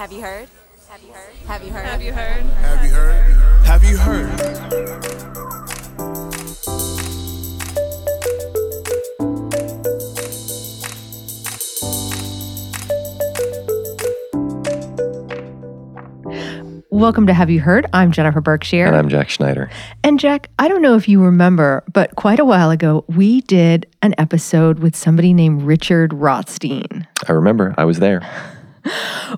Have you heard? Have you heard? Have you heard? Have you heard? Have you heard? Have you heard? Welcome to Have You Heard? I'm Jennifer Berkshire. And I'm Jack Schneider. And Jack, I don't know if you remember, but quite a while ago, we did an episode with somebody named Richard Rothstein. I remember I was there.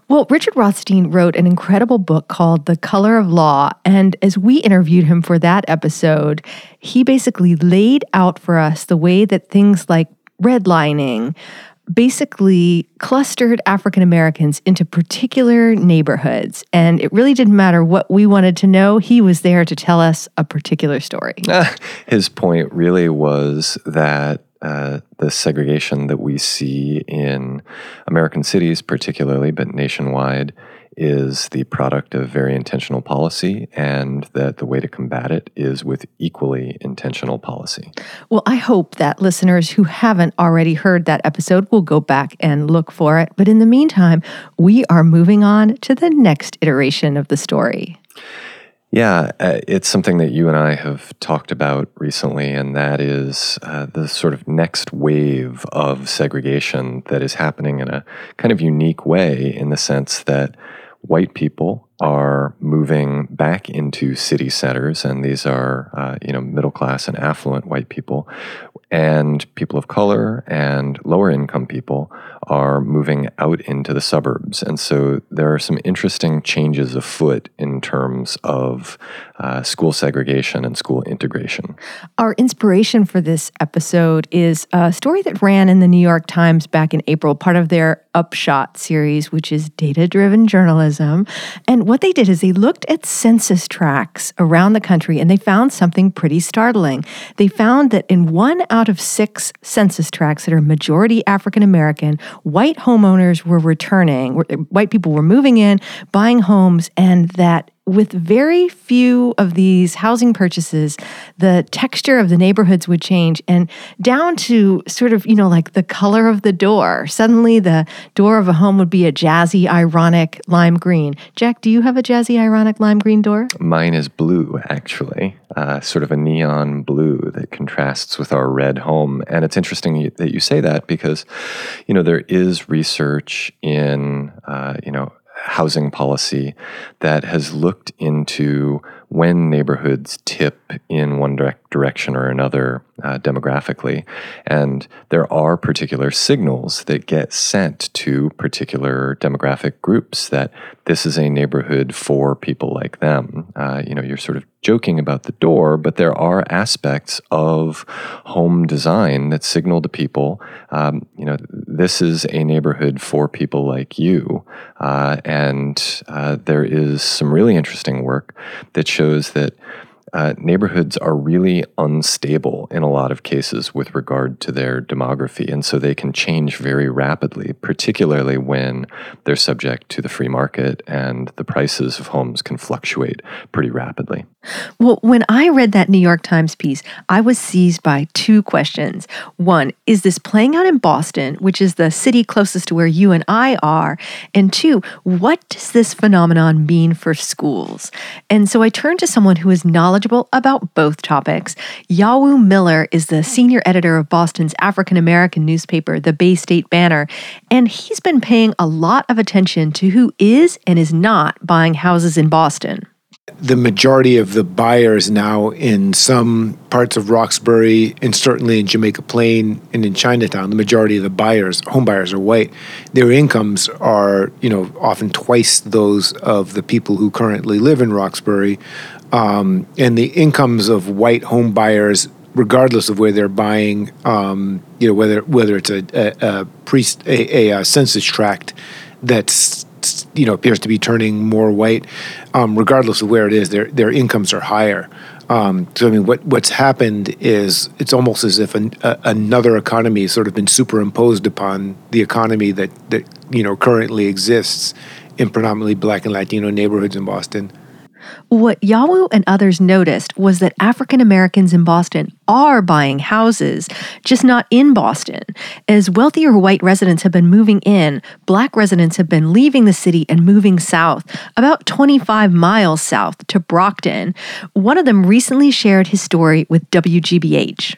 Well, Richard Rothstein wrote an incredible book called The Color of Law. And as we interviewed him for that episode, he basically laid out for us the way that things like redlining basically clustered African Americans into particular neighborhoods. And it really didn't matter what we wanted to know, he was there to tell us a particular story. His point really was that uh, the segregation that we see in American cities, particularly, but nationwide, is the product of very intentional policy, and that the way to combat it is with equally intentional policy. Well, I hope that listeners who haven't already heard that episode will go back and look for it. But in the meantime, we are moving on to the next iteration of the story. Yeah, uh, it's something that you and I have talked about recently, and that is uh, the sort of next wave of segregation that is happening in a kind of unique way in the sense that white people are moving back into city centers, and these are, uh, you know, middle class and affluent white people, and people of color and lower income people are moving out into the suburbs. And so there are some interesting changes afoot in terms of uh, school segregation and school integration. Our inspiration for this episode is a story that ran in the New York Times back in April, part of their Upshot series, which is data driven journalism. And what they did is they looked at census tracts around the country and they found something pretty startling. They found that in one out of six census tracts that are majority African American, white homeowners were returning, white people were moving in, buying homes, and that with very few of these housing purchases, the texture of the neighborhoods would change and down to sort of, you know, like the color of the door. Suddenly the door of a home would be a jazzy, ironic lime green. Jack, do you have a jazzy, ironic lime green door? Mine is blue, actually, uh, sort of a neon blue that contrasts with our red home. And it's interesting that you say that because, you know, there is research in, uh, you know, housing policy that has looked into when neighborhoods tip in one direct direction or another uh, demographically. And there are particular signals that get sent to particular demographic groups that this is a neighborhood for people like them. Uh, you know, you're sort of joking about the door, but there are aspects of home design that signal to people, um, you know, this is a neighborhood for people like you. Uh, and uh, there is some really interesting work that shows that uh, neighborhoods are really unstable in a lot of cases with regard to their demography. And so they can change very rapidly, particularly when they're subject to the free market and the prices of homes can fluctuate pretty rapidly. Well, when I read that New York Times piece, I was seized by two questions. One, is this playing out in Boston, which is the city closest to where you and I are? And two, what does this phenomenon mean for schools? And so I turned to someone who is knowledgeable about both topics. Yawu Miller is the senior editor of Boston's African American newspaper, the Bay State Banner, and he's been paying a lot of attention to who is and is not buying houses in Boston the majority of the buyers now in some parts of Roxbury and certainly in Jamaica Plain and in Chinatown, the majority of the buyers, home buyers, are white. Their incomes are, you know, often twice those of the people who currently live in Roxbury, um, and the incomes of white home buyers. Regardless of where they're buying, um, you know whether whether it's a a, a, a, a census tract that's you know appears to be turning more white, um, regardless of where it is. Their their incomes are higher. Um, so I mean, what what's happened is it's almost as if an, a, another economy has sort of been superimposed upon the economy that that you know currently exists in predominantly Black and Latino neighborhoods in Boston. What Yawu and others noticed was that African Americans in Boston are buying houses, just not in Boston. As wealthier white residents have been moving in, black residents have been leaving the city and moving south, about 25 miles south to Brockton. One of them recently shared his story with WGBH.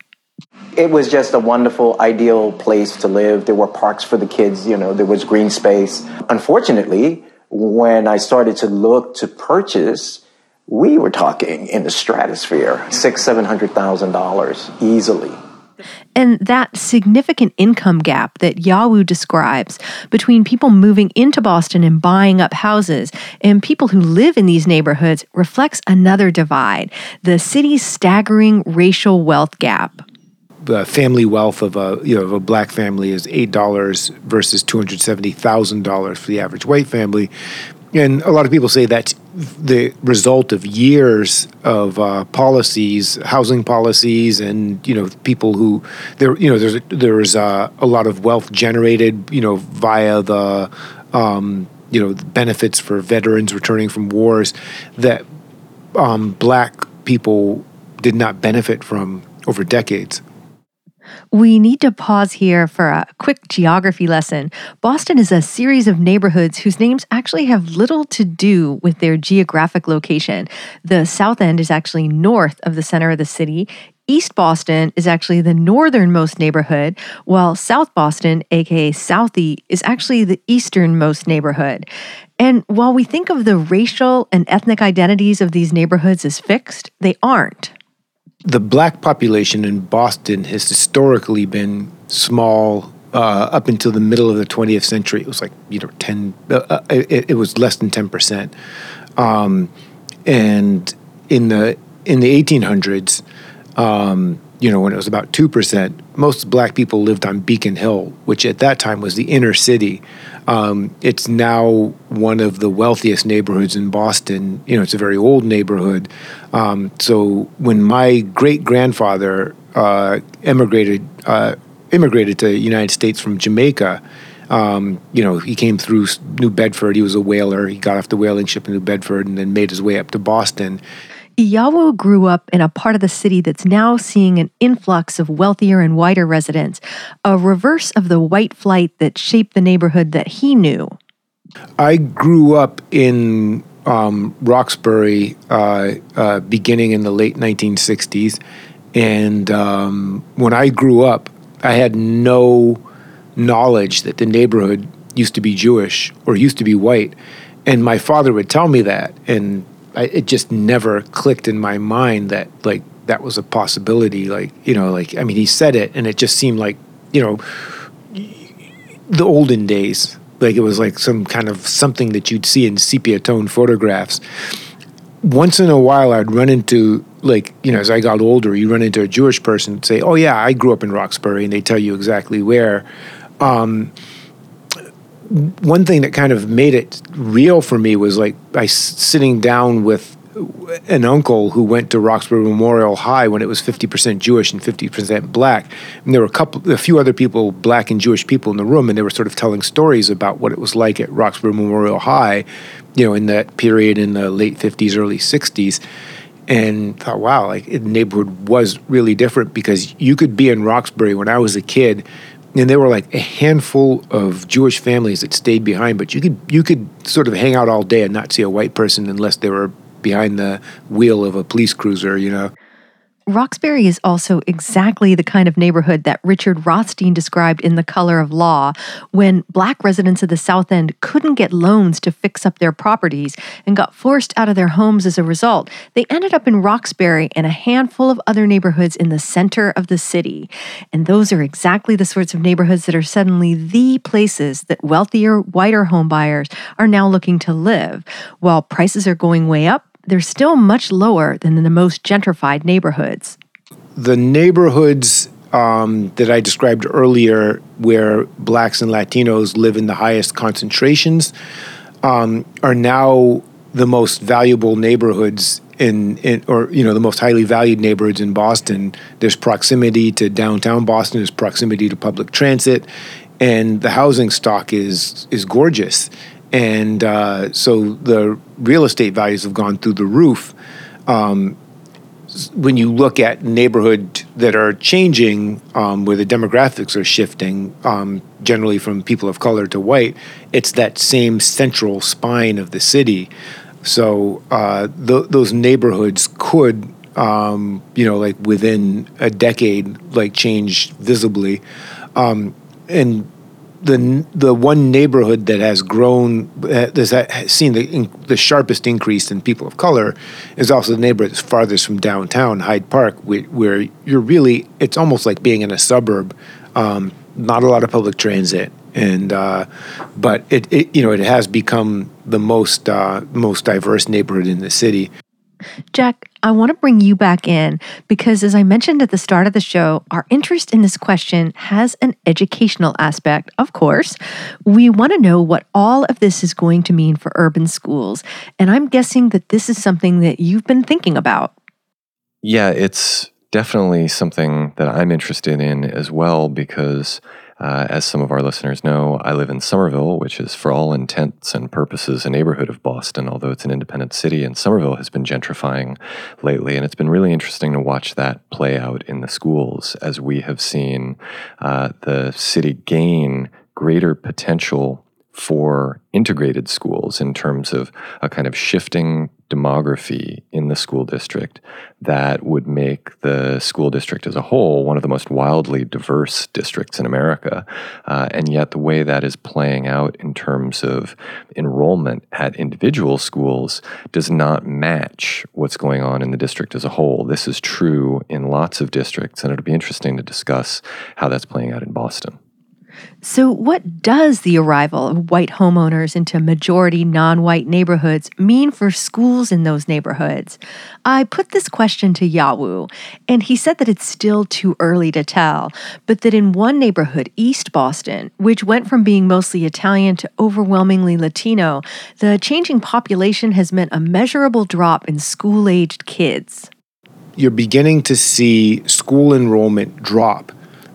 It was just a wonderful, ideal place to live. There were parks for the kids, you know, there was green space. Unfortunately, when I started to look to purchase, we were talking in the stratosphere, six, seven hundred thousand dollars easily. And that significant income gap that Yawu describes between people moving into Boston and buying up houses and people who live in these neighborhoods reflects another divide the city's staggering racial wealth gap the family wealth of a you know of a black family is eight dollars versus two hundred seventy thousand dollars for the average white family, and a lot of people say that's the result of years of uh, policies, housing policies, and you know people who there you know there's there's uh, a lot of wealth generated you know via the um, you know benefits for veterans returning from wars that um, black people did not benefit from over decades. We need to pause here for a quick geography lesson. Boston is a series of neighborhoods whose names actually have little to do with their geographic location. The South End is actually north of the center of the city. East Boston is actually the northernmost neighborhood, while South Boston, aka Southie, is actually the easternmost neighborhood. And while we think of the racial and ethnic identities of these neighborhoods as fixed, they aren't the black population in Boston has historically been small uh, up until the middle of the 20th century. It was like, you know, 10, uh, uh it, it, was less than 10%. Um, and in the, in the 1800s, um, you know, when it was about 2%, most black people lived on Beacon Hill, which at that time was the inner city. Um, it's now one of the wealthiest neighborhoods in Boston. You know, it's a very old neighborhood. Um, so when my great grandfather uh, emigrated uh, immigrated to the United States from Jamaica, um, you know, he came through New Bedford. He was a whaler. He got off the whaling ship in New Bedford and then made his way up to Boston. Yawu grew up in a part of the city that's now seeing an influx of wealthier and whiter residents, a reverse of the white flight that shaped the neighborhood that he knew. I grew up in um, Roxbury uh, uh, beginning in the late 1960s. And um, when I grew up, I had no knowledge that the neighborhood used to be Jewish or used to be white. And my father would tell me that. And I, it just never clicked in my mind that like that was a possibility. Like you know, like I mean, he said it, and it just seemed like you know the olden days. Like it was like some kind of something that you'd see in sepia tone photographs. Once in a while, I'd run into like you know as I got older, you run into a Jewish person and say, "Oh yeah, I grew up in Roxbury," and they tell you exactly where. Um, one thing that kind of made it real for me was like I sitting down with an uncle who went to Roxbury Memorial High when it was 50% Jewish and 50% black. And there were a couple, a few other people, black and Jewish people in the room, and they were sort of telling stories about what it was like at Roxbury Memorial High, you know, in that period in the late 50s, early 60s. And thought, wow, like the neighborhood was really different because you could be in Roxbury when I was a kid and there were like a handful of Jewish families that stayed behind, but you could you could sort of hang out all day and not see a white person unless they were behind the wheel of a police cruiser, you know. Roxbury is also exactly the kind of neighborhood that Richard Rothstein described in The Color of Law when black residents of the South End couldn't get loans to fix up their properties and got forced out of their homes as a result. They ended up in Roxbury and a handful of other neighborhoods in the center of the city. And those are exactly the sorts of neighborhoods that are suddenly the places that wealthier, whiter homebuyers are now looking to live. While prices are going way up, they're still much lower than in the most gentrified neighborhoods. The neighborhoods um, that I described earlier, where blacks and Latinos live in the highest concentrations, um, are now the most valuable neighborhoods in, in, or you know the most highly valued neighborhoods in Boston. There's proximity to downtown Boston. There's proximity to public transit, and the housing stock is is gorgeous. And uh, so the real estate values have gone through the roof. Um, when you look at neighborhood that are changing, um, where the demographics are shifting, um, generally from people of color to white, it's that same central spine of the city. So uh, th- those neighborhoods could, um, you know, like within a decade, like change visibly. Um, and the the one neighborhood that has grown that's has seen the in, the sharpest increase in people of color is also the neighborhood that's farthest from downtown Hyde Park, where, where you're really it's almost like being in a suburb. Um, not a lot of public transit, and uh, but it, it you know it has become the most uh, most diverse neighborhood in the city. Jack, I want to bring you back in because, as I mentioned at the start of the show, our interest in this question has an educational aspect, of course. We want to know what all of this is going to mean for urban schools. And I'm guessing that this is something that you've been thinking about. Yeah, it's definitely something that I'm interested in as well because, uh, as some of our listeners know, I live in Somerville, which is, for all intents and purposes, a neighborhood of Boston, although it's an independent city. And Somerville has been gentrifying lately. And it's been really interesting to watch that play out in the schools as we have seen uh, the city gain greater potential for integrated schools in terms of a kind of shifting demography in the school district that would make the school district as a whole one of the most wildly diverse districts in America. Uh, and yet, the way that is playing out in terms of enrollment at individual schools does not match what's going on in the district as a whole. This is true in lots of districts, and it'll be interesting to discuss how that's playing out in Boston. So, what does the arrival of white homeowners into majority non white neighborhoods mean for schools in those neighborhoods? I put this question to Yawu, and he said that it's still too early to tell, but that in one neighborhood, East Boston, which went from being mostly Italian to overwhelmingly Latino, the changing population has meant a measurable drop in school aged kids. You're beginning to see school enrollment drop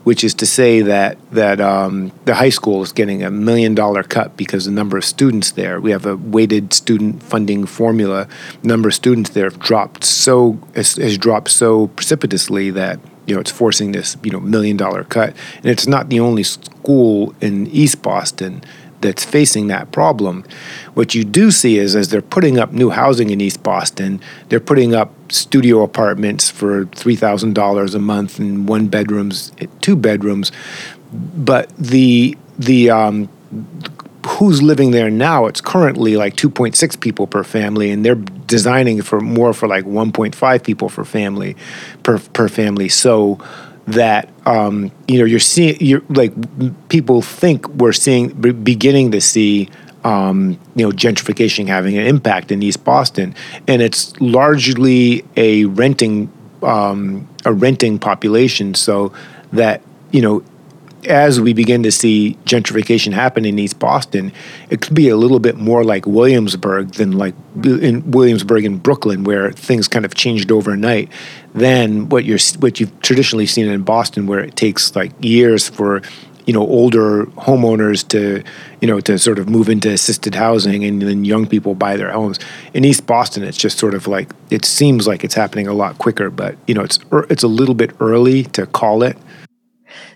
which is to say that that um, the high school is getting a million dollar cut because the number of students there. We have a weighted student funding formula. Number of students there have dropped so has, has dropped so precipitously that you know it's forcing this you know million dollar cut. And it's not the only school in East Boston that's facing that problem. What you do see is as they're putting up new housing in East Boston, they're putting up studio apartments for $3,000 a month and one bedrooms, two bedrooms. But the the um, who's living there now, it's currently like 2.6 people per family, and they're designing for more for like 1.5 people for family per per family. So that um, you know you're seeing you're like people think we're seeing beginning to see um, you know gentrification having an impact in East Boston, and it's largely a renting um, a renting population. So that you know as we begin to see gentrification happen in East Boston, it could be a little bit more like Williamsburg than like in Williamsburg and Brooklyn, where things kind of changed overnight, than what you're what you've traditionally seen in Boston, where it takes like years for you know older homeowners to you know to sort of move into assisted housing and then young people buy their homes. In east boston it's just sort of like it seems like it's happening a lot quicker but you know it's er, it's a little bit early to call it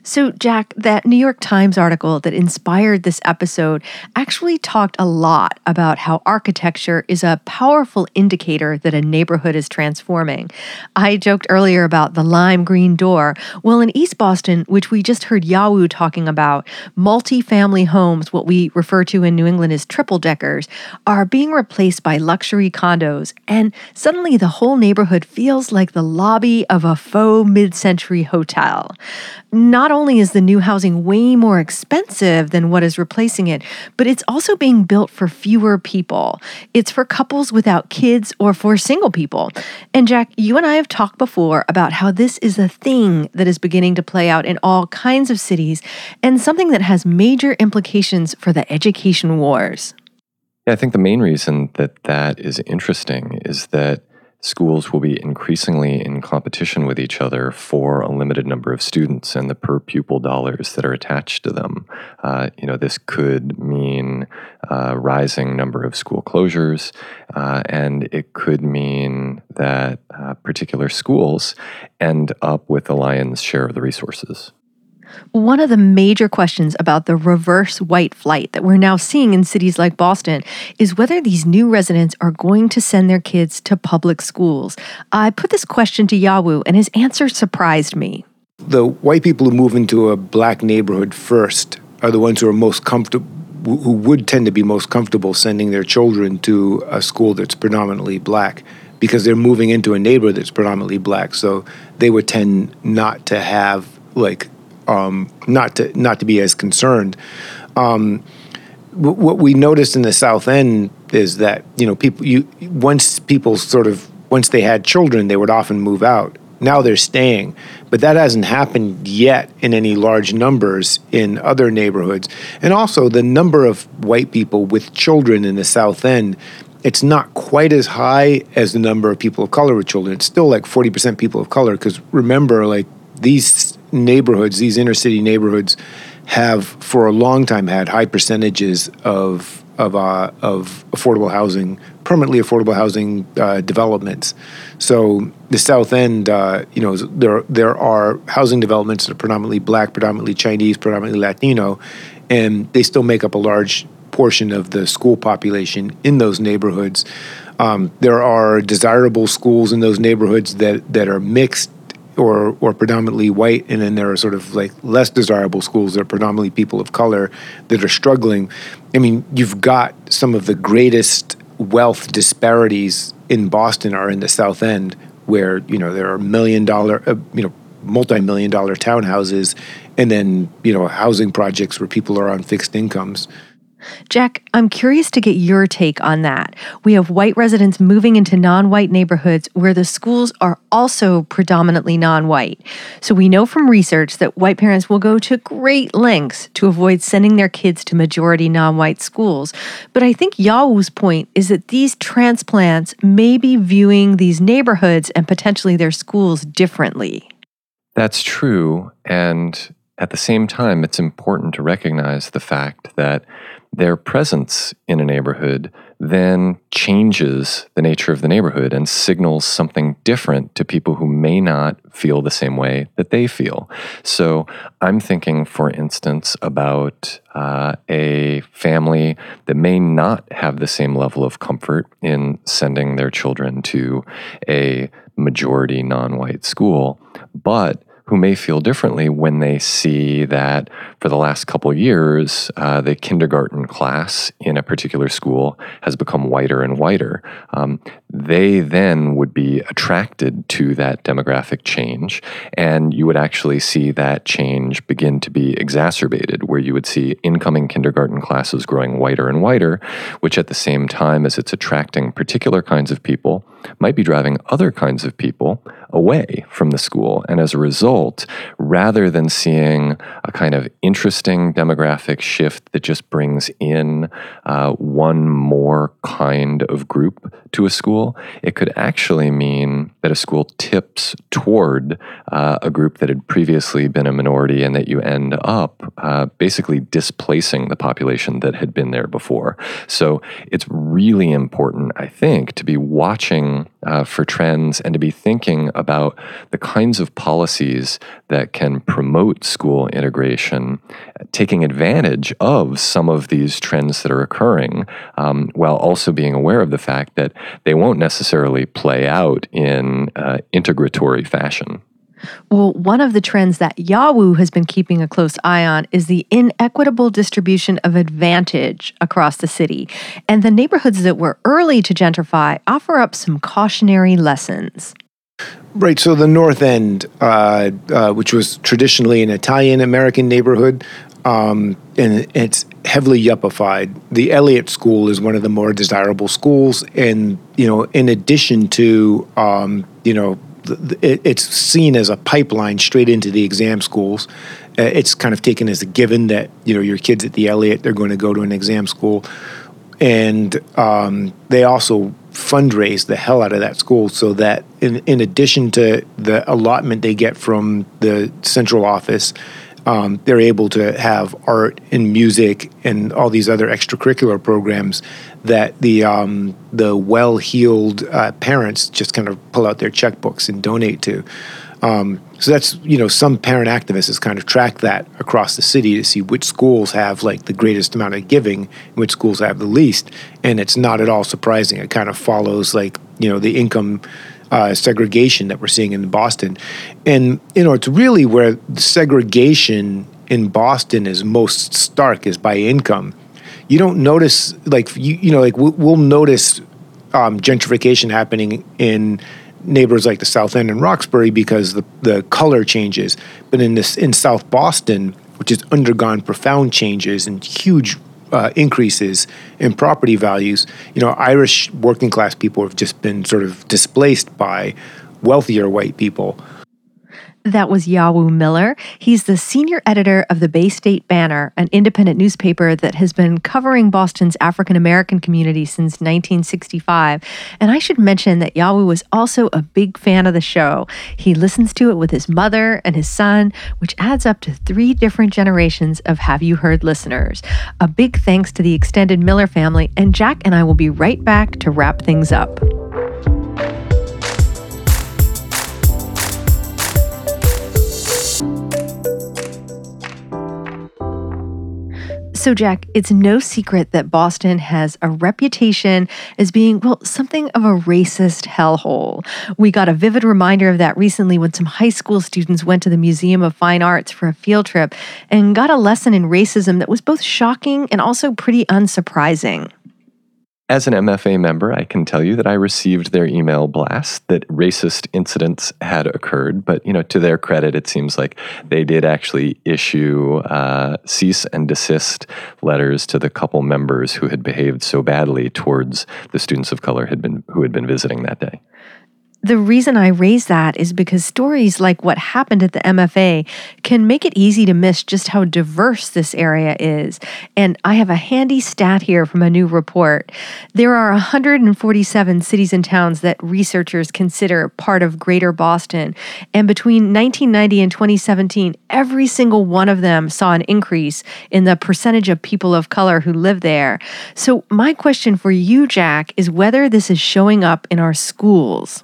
so, Jack, that New York Times article that inspired this episode actually talked a lot about how architecture is a powerful indicator that a neighborhood is transforming. I joked earlier about the lime green door. Well, in East Boston, which we just heard Yawu talking about, multi-family homes, what we refer to in New England as triple deckers, are being replaced by luxury condos. And suddenly the whole neighborhood feels like the lobby of a faux mid century hotel not only is the new housing way more expensive than what is replacing it, but it's also being built for fewer people. It's for couples without kids or for single people. And Jack, you and I have talked before about how this is a thing that is beginning to play out in all kinds of cities and something that has major implications for the education wars. Yeah, I think the main reason that that is interesting is that schools will be increasingly in competition with each other for a limited number of students and the per pupil dollars that are attached to them. Uh, you know, this could mean uh, rising number of school closures, uh, and it could mean that uh, particular schools end up with the lion's share of the resources. One of the major questions about the reverse white flight that we're now seeing in cities like Boston is whether these new residents are going to send their kids to public schools. I put this question to Yawu, and his answer surprised me. The white people who move into a black neighborhood first are the ones who are most comfortable who would tend to be most comfortable sending their children to a school that's predominantly black because they're moving into a neighborhood that's predominantly black so they would tend not to have like um, not to not to be as concerned. Um, w- what we noticed in the South End is that you know people you once people sort of once they had children they would often move out. Now they're staying, but that hasn't happened yet in any large numbers in other neighborhoods. And also the number of white people with children in the South End it's not quite as high as the number of people of color with children. It's still like 40% people of color because remember, like these neighborhoods, these inner city neighborhoods, have for a long time had high percentages of of uh, of affordable housing, permanently affordable housing uh, developments. So the South End, uh, you know, there there are housing developments that are predominantly black, predominantly Chinese, predominantly Latino, and they still make up a large portion of the school population in those neighborhoods. Um, there are desirable schools in those neighborhoods that that are mixed or or predominantly white, and then there are sort of like less desirable schools that are predominantly people of color that are struggling. I mean, you've got some of the greatest wealth disparities in Boston are in the South End, where you know there are million dollar, uh, you know, multi-million dollar townhouses, and then you know housing projects where people are on fixed incomes. Jack, I'm curious to get your take on that. We have white residents moving into non white neighborhoods where the schools are also predominantly non white. So we know from research that white parents will go to great lengths to avoid sending their kids to majority non white schools. But I think Yawu's point is that these transplants may be viewing these neighborhoods and potentially their schools differently. That's true. And at the same time, it's important to recognize the fact that their presence in a neighborhood then changes the nature of the neighborhood and signals something different to people who may not feel the same way that they feel. So I'm thinking, for instance, about uh, a family that may not have the same level of comfort in sending their children to a majority non white school, but who may feel differently when they see that for the last couple years, uh, the kindergarten class in a particular school has become whiter and whiter. Um, they then would be attracted to that demographic change, and you would actually see that change begin to be exacerbated, where you would see incoming kindergarten classes growing whiter and whiter, which at the same time as it's attracting particular kinds of people, might be driving other kinds of people away from the school. And as a result, rather than seeing a kind of interesting demographic shift that just brings in uh, one more kind of group to a school, it could actually mean that a school tips toward uh, a group that had previously been a minority and that you end up uh, basically displacing the population that had been there before. So it's really important, I think, to be watching uh, for trends and to be thinking about the kinds of policies that can promote school integration, taking advantage of some of these trends that are occurring, um, while also being aware of the fact that they won't necessarily play out in uh, integratory fashion. Well, one of the trends that Yawu has been keeping a close eye on is the inequitable distribution of advantage across the city. And the neighborhoods that were early to gentrify offer up some cautionary lessons. Right. So the North End, uh, uh, which was traditionally an Italian American neighborhood, um, and it's heavily yuppified. The Eliot School is one of the more desirable schools, and you know, in addition to um, you know it's seen as a pipeline straight into the exam schools. Uh, it's kind of taken as a given that you know your kids at the Eliot they're going to go to an exam school, and um, they also fundraise the hell out of that school so that in, in addition to the allotment they get from the central office, um, they're able to have art and music and all these other extracurricular programs that the um, the well-heeled uh, parents just kind of pull out their checkbooks and donate to. Um, so that's you know some parent activists has kind of tracked that across the city to see which schools have like the greatest amount of giving, and which schools have the least, and it's not at all surprising. It kind of follows like you know the income uh, segregation that we're seeing in Boston, and you know it's really where segregation in Boston is most stark is by income. You don't notice like you you know like we'll, we'll notice um, gentrification happening in neighbors like the South End and Roxbury because the, the color changes. But in this in South Boston, which has undergone profound changes and huge uh, increases in property values, you know, Irish working class people have just been sort of displaced by wealthier white people. That was Yawu Miller. He's the senior editor of the Bay State Banner, an independent newspaper that has been covering Boston's African American community since 1965. And I should mention that Yawu was also a big fan of the show. He listens to it with his mother and his son, which adds up to three different generations of Have You Heard listeners. A big thanks to the extended Miller family, and Jack and I will be right back to wrap things up. So, Jack, it's no secret that Boston has a reputation as being, well, something of a racist hellhole. We got a vivid reminder of that recently when some high school students went to the Museum of Fine Arts for a field trip and got a lesson in racism that was both shocking and also pretty unsurprising. As an MFA member, I can tell you that I received their email blast that racist incidents had occurred. But you know, to their credit, it seems like they did actually issue uh, cease and desist letters to the couple members who had behaved so badly towards the students of color had been who had been visiting that day the reason I raise that is because stories like what happened at the MFA can make it easy to miss just how diverse this area is. And I have a handy stat here from a new report. There are 147 cities and towns that researchers consider part of Greater Boston. And between 1990 and 2017, every single one of them saw an increase in the percentage of people of color who live there. So, my question for you, Jack, is whether this is showing up in our schools.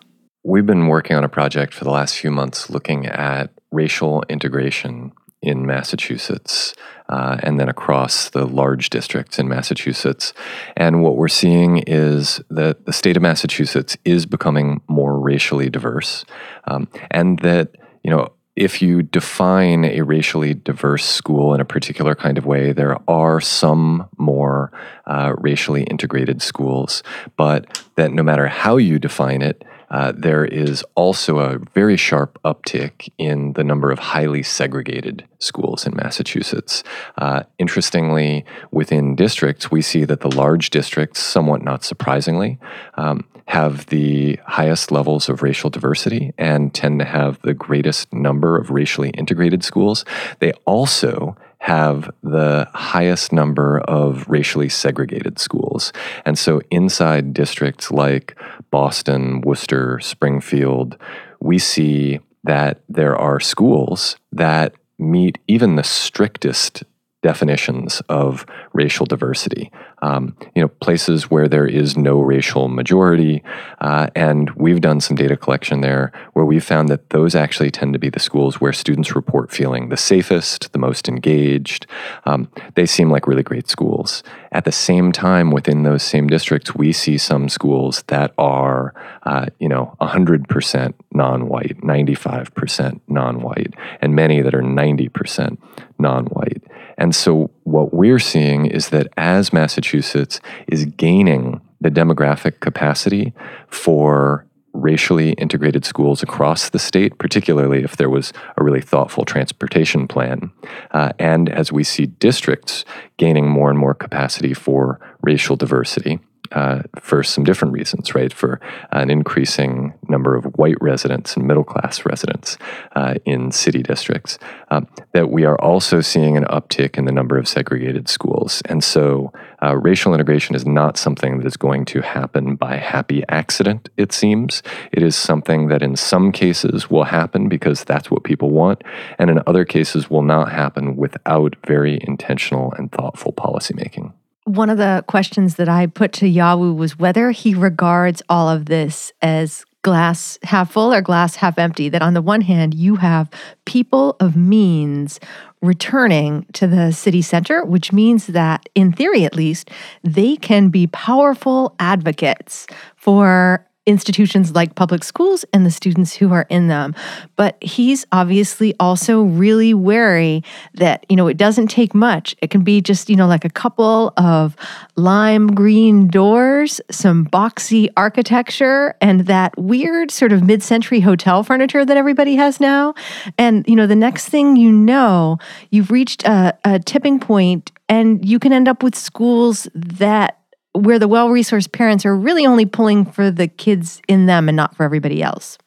We've been working on a project for the last few months looking at racial integration in Massachusetts uh, and then across the large districts in Massachusetts. And what we're seeing is that the state of Massachusetts is becoming more racially diverse, um, and that, you know, if you define a racially diverse school in a particular kind of way, there are some more uh, racially integrated schools, but that no matter how you define it, uh, there is also a very sharp uptick in the number of highly segregated schools in Massachusetts. Uh, interestingly, within districts, we see that the large districts, somewhat not surprisingly, um, have the highest levels of racial diversity and tend to have the greatest number of racially integrated schools. They also have the highest number of racially segregated schools. And so inside districts like Boston, Worcester, Springfield, we see that there are schools that meet even the strictest definitions of racial diversity. Um, you know, places where there is no racial majority, uh, and we've done some data collection there where we've found that those actually tend to be the schools where students report feeling the safest, the most engaged. Um, they seem like really great schools. At the same time, within those same districts, we see some schools that are, uh, you know, 100% non-white, 95% non-white, and many that are 90% non-white. And so, what we're seeing is that as Massachusetts is gaining the demographic capacity for racially integrated schools across the state, particularly if there was a really thoughtful transportation plan. Uh, and as we see districts gaining more and more capacity for racial diversity, uh, for some different reasons, right? For an increasing number of white residents and middle class residents uh, in city districts, um, that we are also seeing an uptick in the number of segregated schools. And so uh, racial integration is not something that is going to happen by happy accident, it seems. It is something that in some cases will happen because that's what people want, and in other cases will not happen without very intentional and thoughtful policymaking. One of the questions that I put to Yawu was whether he regards all of this as glass half full or glass half empty. That on the one hand, you have people of means returning to the city center, which means that, in theory at least, they can be powerful advocates for institutions like public schools and the students who are in them. But he's obviously also really wary that, you know, it doesn't take much. It can be just, you know, like a couple of lime green doors, some boxy architecture, and that weird sort of mid century hotel furniture that everybody has now. And, you know, the next thing you know, you've reached a, a tipping point and you can end up with schools that where the well resourced parents are really only pulling for the kids in them and not for everybody else.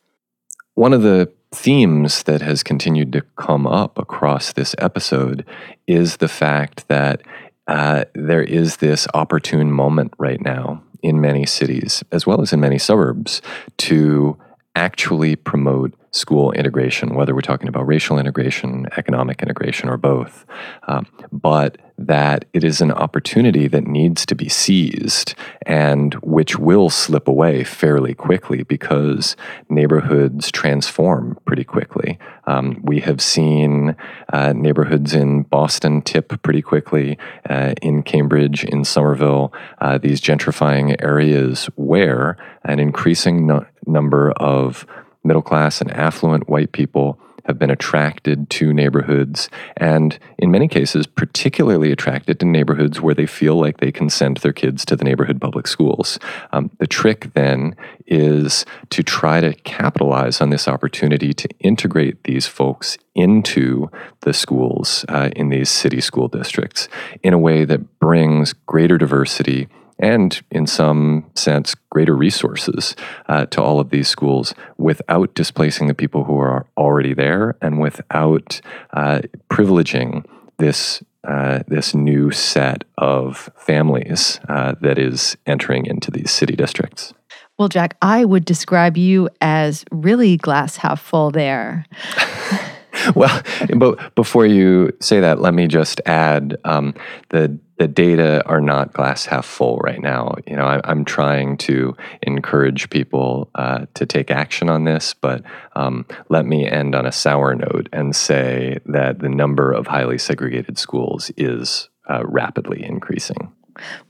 One of the themes that has continued to come up across this episode is the fact that uh, there is this opportune moment right now in many cities, as well as in many suburbs, to actually promote school integration, whether we're talking about racial integration, economic integration, or both. Um, but that it is an opportunity that needs to be seized and which will slip away fairly quickly because neighborhoods transform pretty quickly. Um, we have seen uh, neighborhoods in Boston tip pretty quickly, uh, in Cambridge, in Somerville, uh, these gentrifying areas where an increasing no- number of middle class and affluent white people have been attracted to neighborhoods, and in many cases, particularly attracted to neighborhoods where they feel like they can send their kids to the neighborhood public schools. Um, the trick then is to try to capitalize on this opportunity to integrate these folks into the schools uh, in these city school districts in a way that brings greater diversity and in some sense greater resources uh, to all of these schools without displacing the people who are already there and without uh, privileging this uh, this new set of families uh, that is entering into these city districts. Well, Jack, I would describe you as really glass half full there. well, but before you say that, let me just add um, the the data are not glass half full right now. You know, I, am trying to encourage people uh, to take action on this, but um, let me end on a sour note and say that the number of highly segregated schools is uh, rapidly increasing.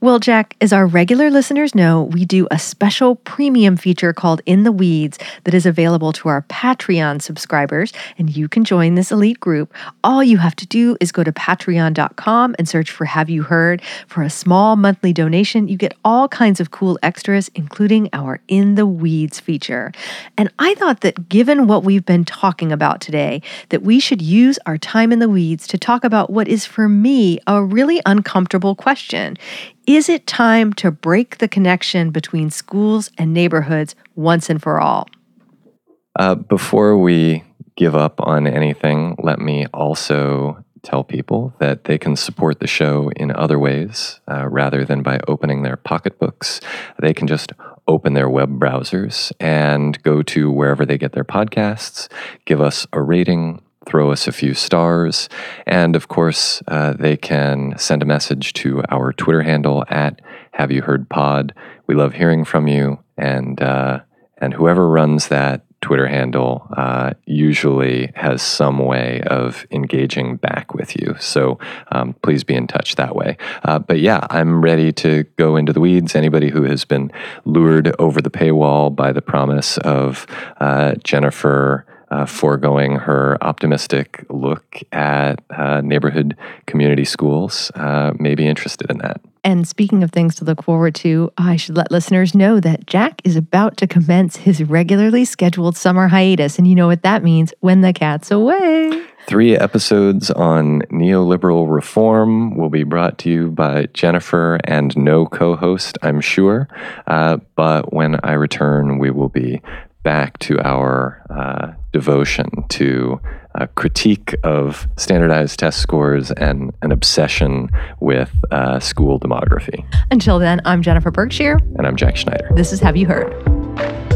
Well, Jack, as our regular listeners know, we do a special premium feature called In the Weeds that is available to our Patreon subscribers, and you can join this elite group. All you have to do is go to patreon.com and search for Have You Heard. For a small monthly donation, you get all kinds of cool extras, including our In the Weeds feature. And I thought that given what we've been talking about today, that we should use our time in the weeds to talk about what is for me a really uncomfortable question. Is it time to break the connection between schools and neighborhoods once and for all? Uh, before we give up on anything, let me also tell people that they can support the show in other ways uh, rather than by opening their pocketbooks. They can just open their web browsers and go to wherever they get their podcasts, give us a rating, throw us a few stars. And of course, uh, they can send a message to our Twitter handle at Have You Heard Pod. We love hearing from you, and uh, and whoever runs that Twitter handle uh, usually has some way of engaging back with you. So um, please be in touch that way. Uh, but yeah, I'm ready to go into the weeds. Anybody who has been lured over the paywall by the promise of uh, Jennifer uh, foregoing her optimistic look at uh, neighborhood community schools uh, may be interested in that. And speaking of things to look forward to, I should let listeners know that Jack is about to commence his regularly scheduled summer hiatus. And you know what that means when the cat's away. Three episodes on neoliberal reform will be brought to you by Jennifer and no co host, I'm sure. Uh, but when I return, we will be back to our uh, devotion to a critique of standardized test scores and an obsession with uh, school demography. Until then, I'm Jennifer Berkshire. And I'm Jack Schneider. This is Have You Heard?